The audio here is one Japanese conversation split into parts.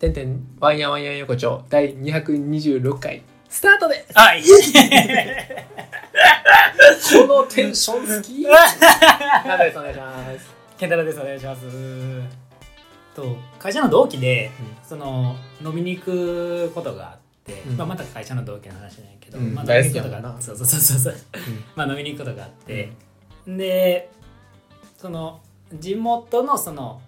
てんてん、ワンヤンワンヤン横丁、第226回、スタートですはい。このテンション好きナダルさんお願いします。健太郎です。お願いします。と会社の同期で、その飲みに行くことがあって、うんまあまた会社の同期の話なんやけど、うんまあ飲みに行くことがそうそうそうそうそう。まあ飲みに行くことがあって、でその地元のその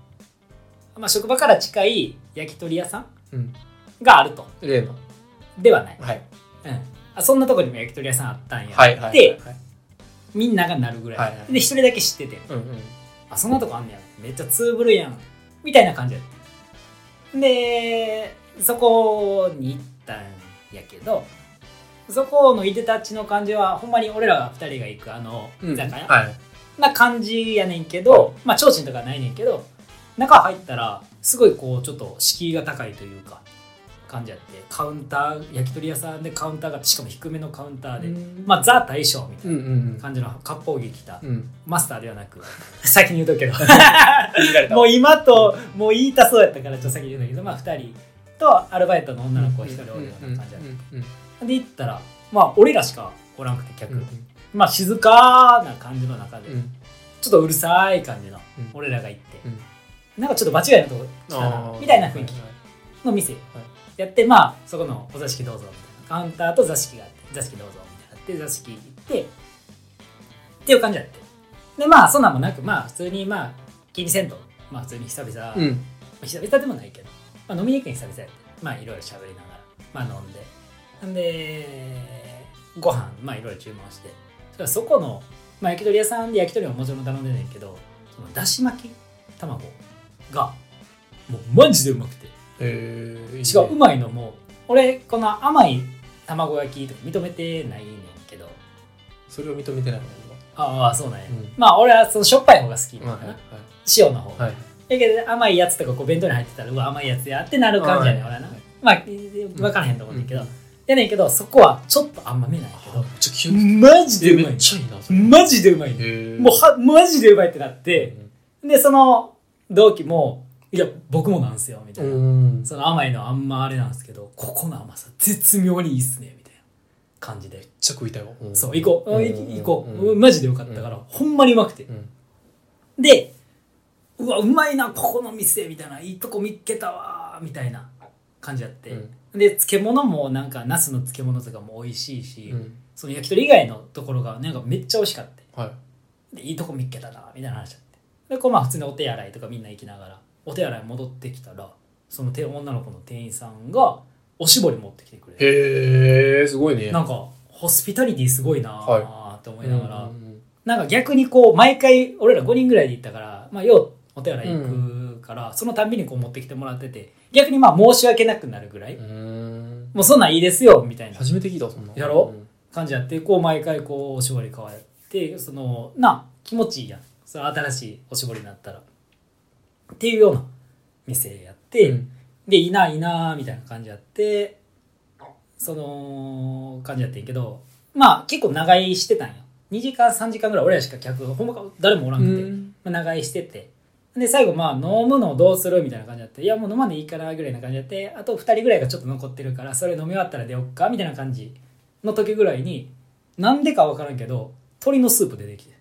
まあ職場から近い焼き鳥屋さん？うん。があると例の。ではない。はい。うん。あそんなとこにも焼き鳥屋さんあったんや。はいはい。ではい、みんながなるぐらい。はいはいで一人だけ知ってて。うんうん。あそんなとこあんねやめっちゃツーブルやんみたいな感じやったでそこに行ったんやけどそこのいでたちの感じはほんまに俺らが2人が行くあのうん居酒屋、はい。な感じやねんけどまあ提灯とかないねんけど中入ったらすごいこうちょっと敷居が高いというか感じやってカウンター焼き鳥屋さんでカウンターがしかも低めのカウンターで、うん。まあザ大将みたいな感じの割烹着着た、うん。うん。マスターではなく 先に言うとくけど。もう今ともう言いたそうやったからちょっと先に言うんだけどまあ2人とアルバイトの女の子1人おるような感じだっうんうん。たで行ったらまあ俺らしかおらんくて客、うん。まあ静かな感じの中で、うん。ちょっとうるさい感じのうん。俺らが行って、うんなんかちょっと場違いなとこ来たみたいな雰囲気はい。の店やってまあそこのお座敷どうぞみたいなカウンターと座敷があって座敷どうぞみたいなって座敷行ってっていう感じやって。でまあそんなんもなくまあ普通にまあ気にせんと。まあ普通に久々、うん。久々でもないけど、まあ、飲みに行くに久々やって。まあいろいろ喋りながら。まあ飲んで。んでご飯まあいろいろ注文して。そそこの、まあ、焼き鳥屋さんで焼き鳥ももちろん頼んでんねんけどそのだし巻き卵がもうマジでうまくて。えー、いいね。違ううまいのも俺この甘い卵焼きとか認めてないねんけど。それを認めてないもんああそうなんや、うん。まあ俺はそのしょっぱい方が好き。今。なのかな、はい。塩の方、はい。はい。だけど甘いやつとかこう弁当に入ってたらうわ甘いやつやってなる感じやねん、俺はな、はいまあ分からへんと思うねんけど、うん。やねんけどそこはちょっと甘めなんやけど。めっちゃ気をつけマジでうまい。マジでうまいもうはマジでうまいってなって。うでその同期もいや僕もなんすよみたいな、ん。その甘いのあんまあれなんですけどここの甘さ絶妙にいいっすねみたいな感じで。めっちゃ食いたいわ。ん。そう行こう、うん。行行こう、うん。マジでよかったから、ほんまにうまくて。うん。でうわうまいなここの店みたいな。いいとこ見っけたわみたいな感じやって、で漬物もなんかナスの漬物とかも美味しいし、うん。その焼き鳥以外のところがなんかめっちゃ美味しかった。はい。でいいとこ見っけたなみたいな話だってでこうまあ普通にお手洗いとかみんな行きながらお手洗い戻ってきたらその手女の子の店員さんがおしぼり持ってきてくれてへえ、すごいね。なんかホスピタリティすごいなーって思いながら、うんなんか逆にこう毎回俺ら5人ぐらいで行ったから、まあ、ようお手洗い行くから、そのたんびにこう持ってきてもらってて逆にまあ申し訳なくなるぐらい、うん。うん。もうそんなんいいですよみたいな。初めて聞いたわそんな。やろ？うん。感じやってこう毎回こうおしぼり変わってそのな気持ちいいやんそれ新しいおしぼりになったら。っていうような店やって、うん。でいいないいなみたいな感じやってその感じやってんけどまあ結構長居してたんよ。2時間3時間ぐらい俺らしか客ほんまか誰もおらんくて、うん。まあ、長居してて。で最後まあ飲むのどうするみたいな感じやっていやもう飲まんでいいかなぐらいな感じやってあと2人ぐらいがちょっと残ってるからそれ飲み終わったら出よっかみたいな感じの時ぐらいになんでか分からんけど鶏のスープ出てきて。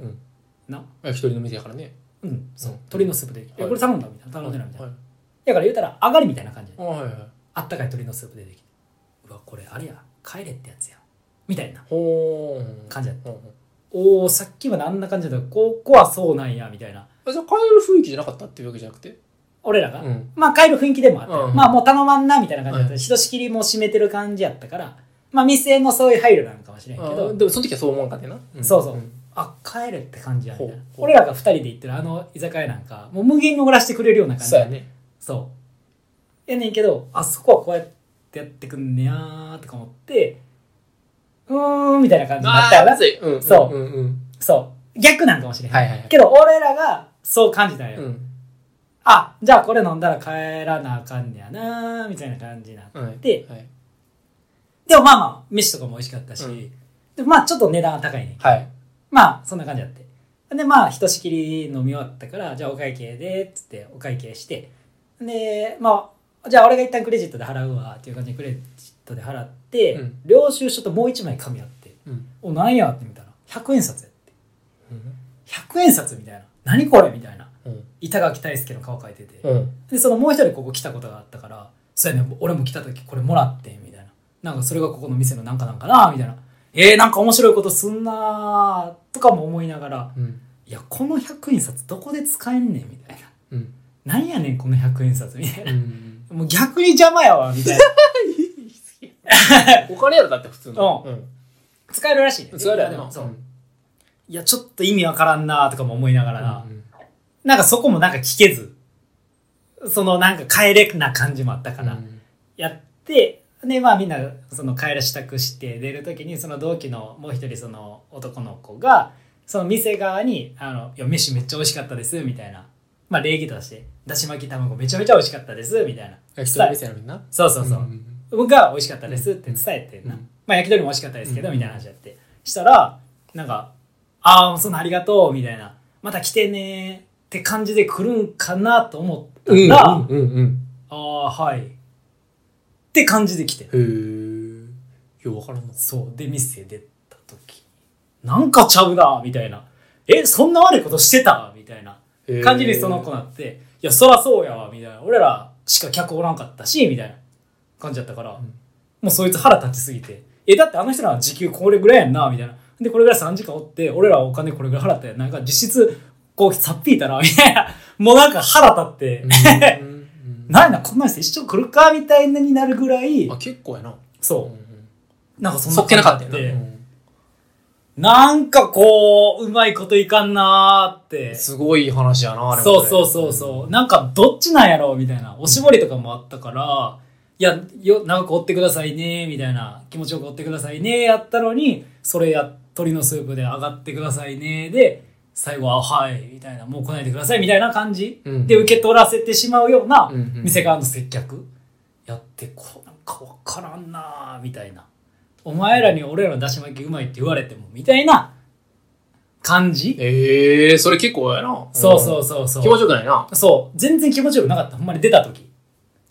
うん。な。焼き鳥の店やからね。うんそう。うん。鶏のスープ出てきて、はい。えこれ頼んだみたいな。頼んでないみたいな、はい。だから言うたら上がりみたいな感じであはいはい。あったかい鶏のスープ出てきて。うわこれあれや。帰れってやつやみたいな。感じやった。おおさっきまであんな感じだった。ここはそうなんや。みたいな。あじゃあ帰る雰囲気じゃなかったっていうわけじゃなくて？俺らが、うん。まあ帰る雰囲気でもあった。よ、うん。まあもう頼まんなみたいな感じだった、うんひとしきりもう閉めてる感じやったから。まあ店のそういう配慮なのかもしれんけど。あでもその時はそう思わんかってな、ん。そうそう、んあ帰れって感じやみたいなほうほう。俺らが2人で行ってるあの居酒屋なんかもう無限におらしてくれるような感じ。そうやね。そう。やねんけどあそこはこうやってやってくんねやーとか思ってうーんみたいな感じになったよな。あーつい。うんそう。うんうん。そう。逆なんかもしれん、はいはいはい。けど俺らがそう感じたんよ、うん。あじゃあこれ飲んだら帰らなあかんねやなーみたいな感じになって、はいではい。でもまあまあ飯とかも美味しかったし、うん。でまあちょっと値段は高いねんはいまあそんな感じやって。でまあひとしきり飲み終わったからじゃあお会計でっつってお会計して。でまあじゃあ俺が一旦クレジットで払うわっていう感じでクレジットで払って、うん。領収書ともう一枚紙あって。うん。おなんやって見たら100円札やって。100円札みたいな。何これみたいな。うん。板垣大輔の顔描いてて、うん。でそのもう一人ここ来たことがあったからそうやね俺も来た時これもらってみたいな。なんかそれがここの店のなんかなんかなみたいなえー、なんか面白いことすんなーとかも思いながらうん。いやこの100円札どこで使えんねんみたいな。うん。なんやねんこの100円札みたいな、うんもう逆に邪魔やわみたいな。お金やろだって普通の。うん。使えるらしいね。それやな。でもそう、いやちょっと意味わからんなーとかも思いながらな、うん。なんかそこもなんか聞けずそのなんか帰れな感じもあったから、うん。やってでまあみんなその帰ら支度して出る時にその同期のもう一人その男の子がその店側に「あのいや飯めっちゃ美味しかったです」みたいな。まあ礼儀として「だし巻き卵めちゃめちゃ美味しかったです」みたいな。焼き鳥店やのにな？そうそうそう、ん僕が美味しかったですって伝えてな、うんまあ焼き鳥も美味しかったですけど、うんみたいな話やって。したらなんか「ああそんなありがとう」みたいな「また来てね」って感じで来るんかなと思ったうんら「うんうんうん。ああはい」って感じで来て。へえようわからんのそう。で店出た時。なんかちゃうなみたいな「えそんな悪いことしてた?」みたいな。感じにその子なって「いやそらそうやわ」みたいな。俺らしか客おらんかったしみたいな。感じだったから、もうそいつ腹立ちすぎて「えだってあの人らは時給これぐらいやんな」みたいな。でこれぐらい3時間おって俺らはお金これぐらい払ったやん。なんか実質こうさっぴいたなみたいな。もうなんか腹立って、うんうんなんやなこんな人一生来るかみたいになるぐらいあ結構やな。そう。なんかそんなそっけなかったよな。感じで。うん。なんかこううまいこといかんなーって。すごい話やなあれそうそうそうそう。なんかどっちなんやろうみたいな。おしぼりとかもあったから、いや、よ、長く追ってくださいね、みたいな。気持ちよく追ってくださいね、やったのに、それや、鶏のスープで上がってくださいね、で、最後は、はい、みたいな、もう来ないでください、みたいな感じ、うんで受け取らせてしまうような店側の接客やって、こう、なんかわからんなみたいな。お前らに俺らのだし巻きうまいって言われても、みたいな感じええそれ結構やなそうそうそうそう。気持ちよくないなそう。全然気持ちよくなかった。ほんまに出た時。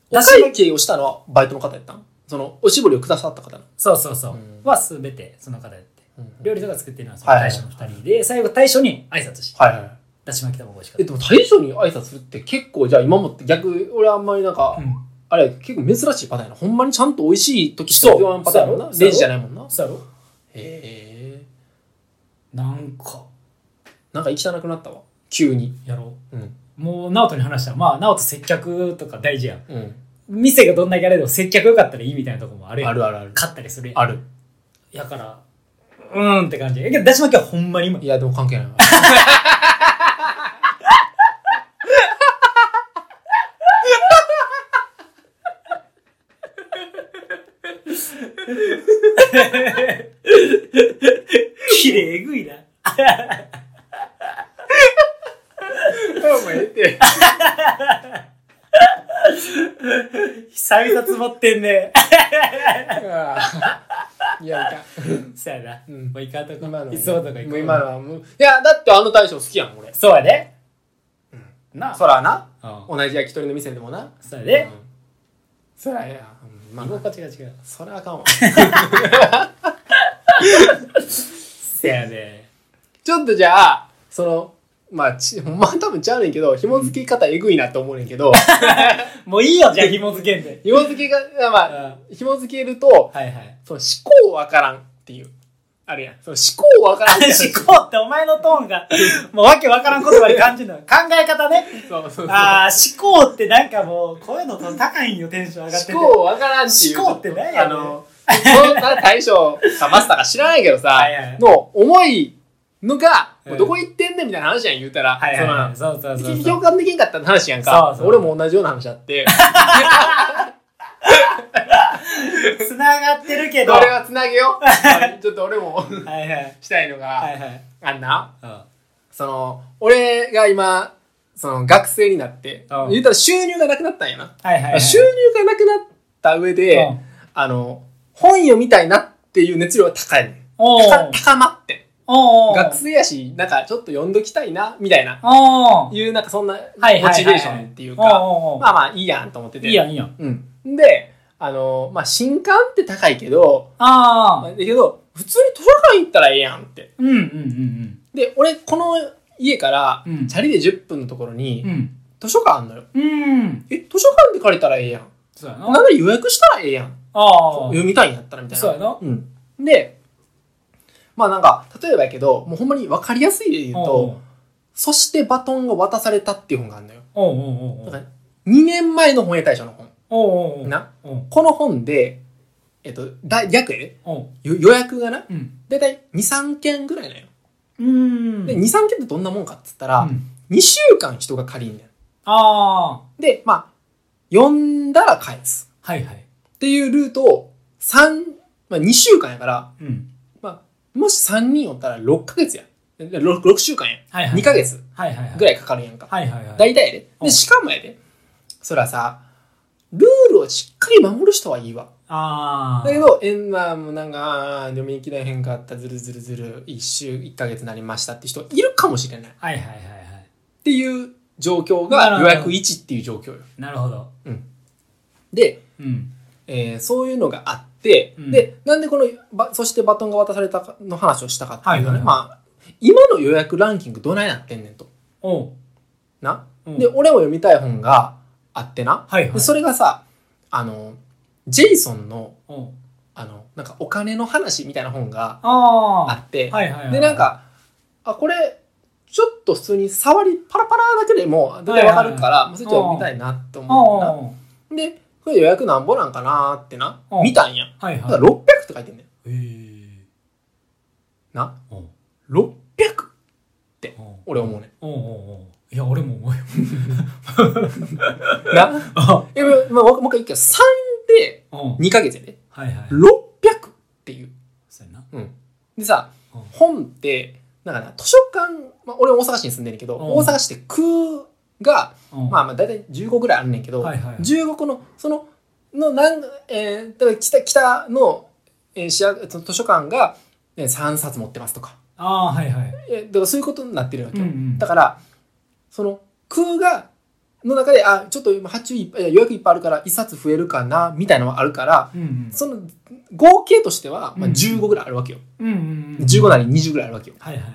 お会計をしたのはバイトの方やったん？そのおしぼりをくださった方そうそうそう。うんはすべてその方やって。うん料理とか作ってるのはその大将の二人で、最後大将に挨拶して、はい。はいだし巻き卵美味しかっえでも大将に挨拶するって結構じゃあ今もって逆俺あんまりなんか、た。うん。あれ結構珍しいパターンやな。ほんまにちゃんと美味しい時しか言わんパターンやもんなレジじゃないもんな。そうやろ？へえ。なんか、なんか行きたなくなったわ。急に。やろう。ん。う。もう、直人に話したら、まあ、直人接客とか大事やん。うん。店がどんだけあれでも接客良かったらいいみたいなとこもあるやん。あるあるある。買ったりするやん。ある。やから、うーんって感じ。やけど、だし巻きはほんまにうまい。いやでも関係ないわ綺麗えぐいな。お前って 久々詰まってんね。いやいかんそうやな。うんもういかんとこ。今のいつもとか行こう。今のはもういやだってあの大将好きやん俺そうやで。なあ。そらなうん同じ焼き鳥の店でもなそうやでうん。そらええやんうんまあ居心地が違う。それはあかんわせやで。ちょっとじゃあそのまあち まは多分ちゃうねんけど紐付き方えぐいなと思うねんけどもういいよ、じゃあ紐付けんで。紐付きがまあは紐付けるといはい。その思考わからんっていうあるやんその思考わからん 思考ってお前のトーンが、もうわけわからん言葉で感じるの。考え方ね。そうそうそうああ、思考ってなんかもう、声のトーン高いんよ、テンション上がってて。思考わからんっていう思考って何やねんあのそんな大将かマスターか知らないけどさはいはいの重いのがうんもうどこ行ってんねんみたいな話やん言うたらはいはいはい。そのそうそうそうそう。共感できんかった話やんかそうそう俺も同じような話あって つながってるけど。これはつなげよう。ちょっと俺もはいはい。したいのが、はいはい。あんな？うん。その俺が今その学生になってうん。言ったら収入がなくなったんやな、はいはいはい。収入がなくなった上で、うん。あの本読みたいなっていう熱量が高いね高まって。学生やし、なんかちょっと読んどきたいな、みたいな、いう、なんかそんな、モチベーションっていうか、まあまあいいやんと思ってて。いいやんいいやん。うん。で、あの、まあ新刊って高いけど、ああ。だけど、普通に図書館行ったらええやんって。うんうんうんで、俺、この家から、うんチャリで10分のところにうん。う、ん。図書館あんのよ。うん。え、図書館で借りたらええやん。そうやな。なんで予約したらええやん。ああ。読みたいんやったらみたいな。そうやなうん。で、まあなんか、例えばやけど、もうほんまに分かりやすいで言うおと、そしてバトンが渡されたっていう本があるのよ。おうおうおうだから2年前の本屋大賞の本。おうおうな？この本で、えっと、だ逆？やで、予約がな、うん。だいたい2、3件ぐらいなのよ。うん。で、2、3件ってどんなもんかっつったら、うん2週間人が借りんねん。ああ。で、まあ、読んだら返す。はいはい。っていうルートを3、まあ2週間やから、うん。まあ、もし3人おったら6ヶ月や。6, 6週間や。はいはい。2ヶ月。ぐらいかかるやんか。はいはいはい。大体やで。で、うんしかもやで。そらさ、ルールをしっかり守る人はいいわ。ああ。だけど、えんまあ、もうなんか、読み切らへんかった、ずるずるずる、1週、1ヶ月になりましたって人いるかもしれない。っはいはいはいはい。ていう状況が予約1っていう状況よ。なるほど。で、うん。えーそういうのがあって、うんで、なんでこのば、そしてバトンが渡されたかの話をしたかっていうとね、はいはいはいまあ、今の予約ランキングどないなってんねんと。おう。な。うんで、俺も読みたい本があってな。はいはいでそれがさ、あの、ジェイソンの。あの、なんかお金の話みたいな本があって。で、なん、か、あ、これ、ちょっと普通に触り、パラパラだけでも、大体わかるから、はいはいそれちょっと読みたいなって思うな。おう。で、これ予約なんぼなんかなーってなう、ん見たんや。はいはい。だから600って書いてんねん。な。おう。600って、俺思うねおうおうおういや、俺も思うよ。ん。な？あえ、まあ、もう一回言うけど、3でおう2ヶ月やで。はいはい。600っていう。そうやな。うん。でさうん、本って、なんかな、図書館、まあ、俺大阪市に住んでるけど、うん大阪市って空が、うんまあまあ大体15ぐらいあるねんけど、はいはいはい15個の、その、の、なん、えー、だから北、北の、えー、市役図書館が、えー、3冊持ってますとか、ああ、はいはい。えーだからそういうことになってるわけよ。うんうんだから、その、空が、の中で、あ、ちょっと今発注いっぱい、予約いっぱいあるから、1冊増えるかな、みたいなのがあるから、うんうん。その、合計としては、まあ、うん15ぐらいあるわけよ。うんうんうん。15なり20ぐらいあるわけよ。はいはいはい。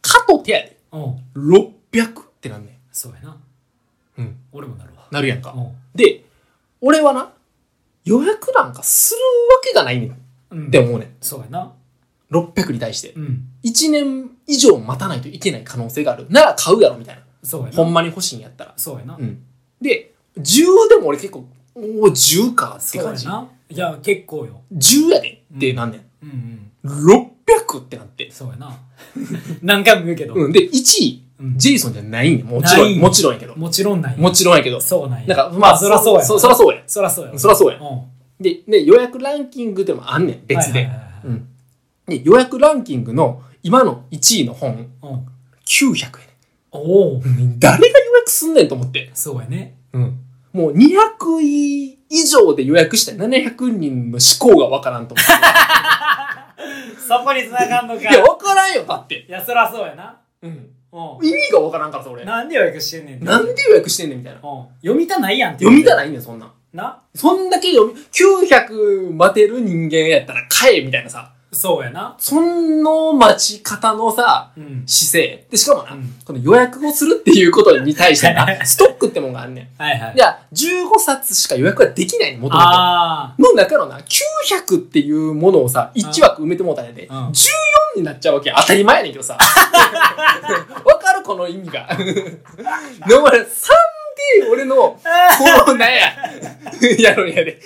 かとてやで、おう600ってなんねそうやな。ん。うん。俺もなるわ。なるやんか。で、俺はな、予約なんかするわけがないねんっうん。て思うねん。そうやな。600に対して。うん。1年以上待たないといけない可能性がある。なら買うやろ、みたいな。そうやな。ほんまに欲しいんやったら。そうやなう。ん。で、10でも俺結構、おお、10かって感じ。そうやな。いや、結構よ。10やでってなんねん。うんうん。600ってなって。そうやな。何回も言うけど。うん。で、1位、うんジェイソンじゃないねん。もちろん、ないもちろんやけど。もちろんない。もちろんやけど。そうなんや。なんか、まあ、そらそうや。そそらそうや。そらそうや。そらそうやうん。で、で、予約ランキングでもあんねん、別で。はいはいはいはいうん。で、予約ランキングの今の1位の本、うん。900やおお。誰が予約すんねんと思って。そうやね。うん。もう200位以上で予約した700人の思考がわからんと思って。そこに繋がんのか。いや、わからんよ、だって。いや、そらそうやな。うん。う意味がわからんからさ、俺。ん。なんで予約してんねん。なんで予約してんねんみたいな。うん。読みたないやんって。読みたないいねん、そんなん。な？そんだけ読み、900待てる人間やったら買え、みたいなさ。そうやな。その待ち方のさ、うん。姿勢。で、しかもな、うんこの予約をするっていうことに対してな、ストックってもんがあんねん。はいはい。じゃあ、15冊しか予約ができないの、もともと。あの中のな、900っていうものをさ、1枠埋めてもうたんやで、うん14になっちゃうわけや。当たり前やねんけどさ。わかる？この意味が。でも俺、3で俺の、この、なんや、やろんやで、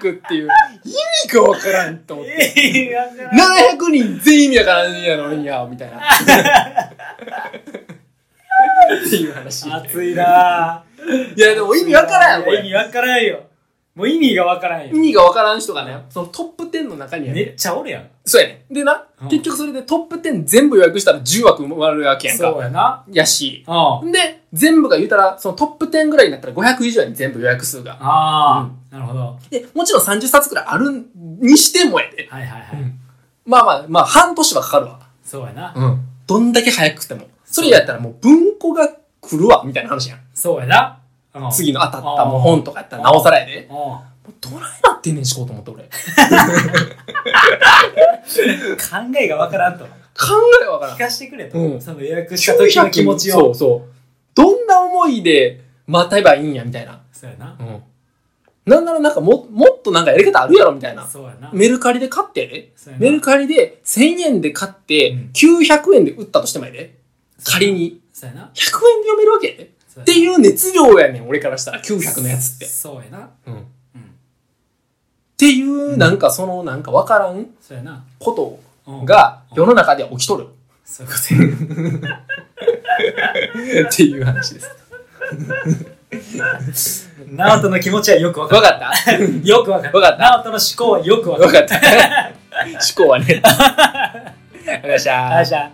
900っていう意味がわからんと思って。あ。いや、わからん700人全員意味わからんやろんや、みたいな。っていう話。熱いないや、でも意味わからんやん、これ。いや意味わからんよ。もう意味がわからんよ意。味がわからん人がね、そのトップ10の中にはねめっ、ちゃおるやん。そうやね。でな、うん結局それでトップ10全部予約したら10枠埋まるわけやんそうか。やな。やし。うん。で、全部が言うたら、そのトップ10ぐらいになったら500以上やね全部予約数が。ああ、なるほど。はで、もちろん30冊くらいあるにしてもやで。いはいはい。まあまあ、まあ半年はかかるわ。そうやな。うん。どんだけ早くても。それやったらもう文庫が来るわ、みたいな話やん。そうやな。うん次の当たったもう本とかやったらなおさらやで。うんもうどないなってんねんしこうと思って俺。考考えがわからんと。えわからん聞。かしてくれと。うんその予約した時の気持ちを。そうそう。どんな思いで待てばいいんや、みたいな。そうやな。うん。なんならなんかも、もっとなんかやり方あるやろ、みたいな。そうやな。メルカリで買ってやで。メルカリで1000円で買ってうん900円で売ったとしてもやで。仮に。そうやな。100円で読めるわけやで。っていう熱量やねん、俺からしたら。900のやつって。そうやな。うん。っうん。ていう、なんかその、なんかわからんそうやな。ことうんが世の中で起きとる。そういうことや。っていう話です。ナオトの気持ちはよくわかわかった？る。よくわかったナオトの思考はよくわかった。思考はね。わかりました。あじゃあ。